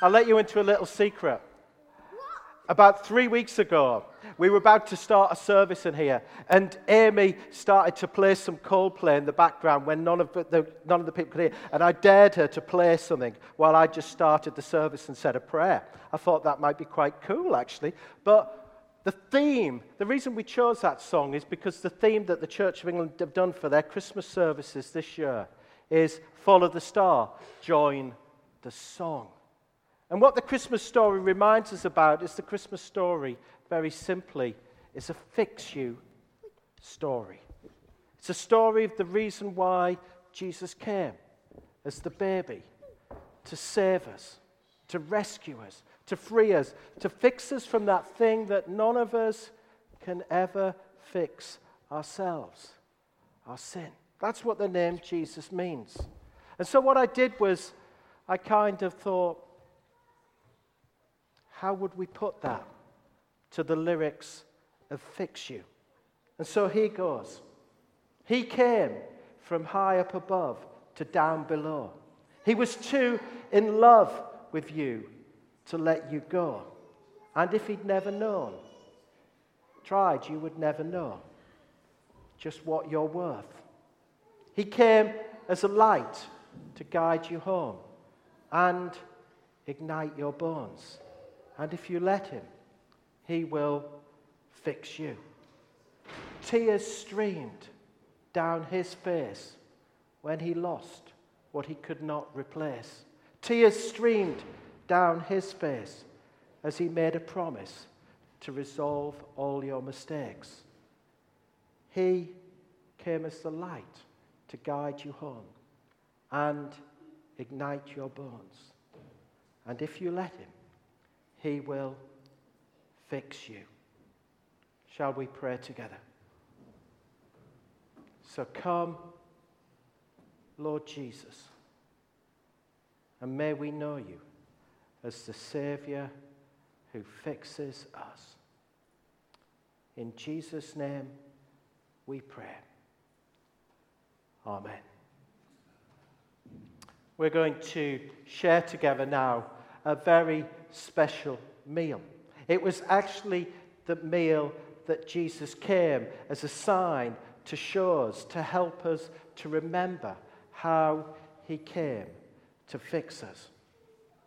I'll let you into a little secret. What? About three weeks ago, we were about to start a service in here, and Amy started to play some Coldplay in the background when none of the, none of the people could hear. And I dared her to play something while I just started the service and said a prayer. I thought that might be quite cool, actually. But the theme, the reason we chose that song is because the theme that the Church of England have done for their Christmas services this year is Follow the Star, join the song. And what the Christmas story reminds us about is the Christmas story, very simply, is a fix you story. It's a story of the reason why Jesus came as the baby to save us, to rescue us, to free us, to fix us from that thing that none of us can ever fix ourselves our sin. That's what the name Jesus means. And so, what I did was, I kind of thought, how would we put that to the lyrics of Fix You? And so he goes. He came from high up above to down below. He was too in love with you to let you go. And if he'd never known, tried, you would never know just what you're worth. He came as a light to guide you home and ignite your bones. And if you let Him, He will fix you. Tears streamed down His face when He lost what He could not replace. Tears streamed down His face as He made a promise to resolve all your mistakes. He came as the light to guide you home and ignite your bones. And if you let Him, he will fix you. Shall we pray together? So come, Lord Jesus, and may we know you as the Savior who fixes us. In Jesus' name we pray. Amen. We're going to share together now a very special meal. It was actually the meal that Jesus came as a sign to show us, to help us to remember how he came to fix us.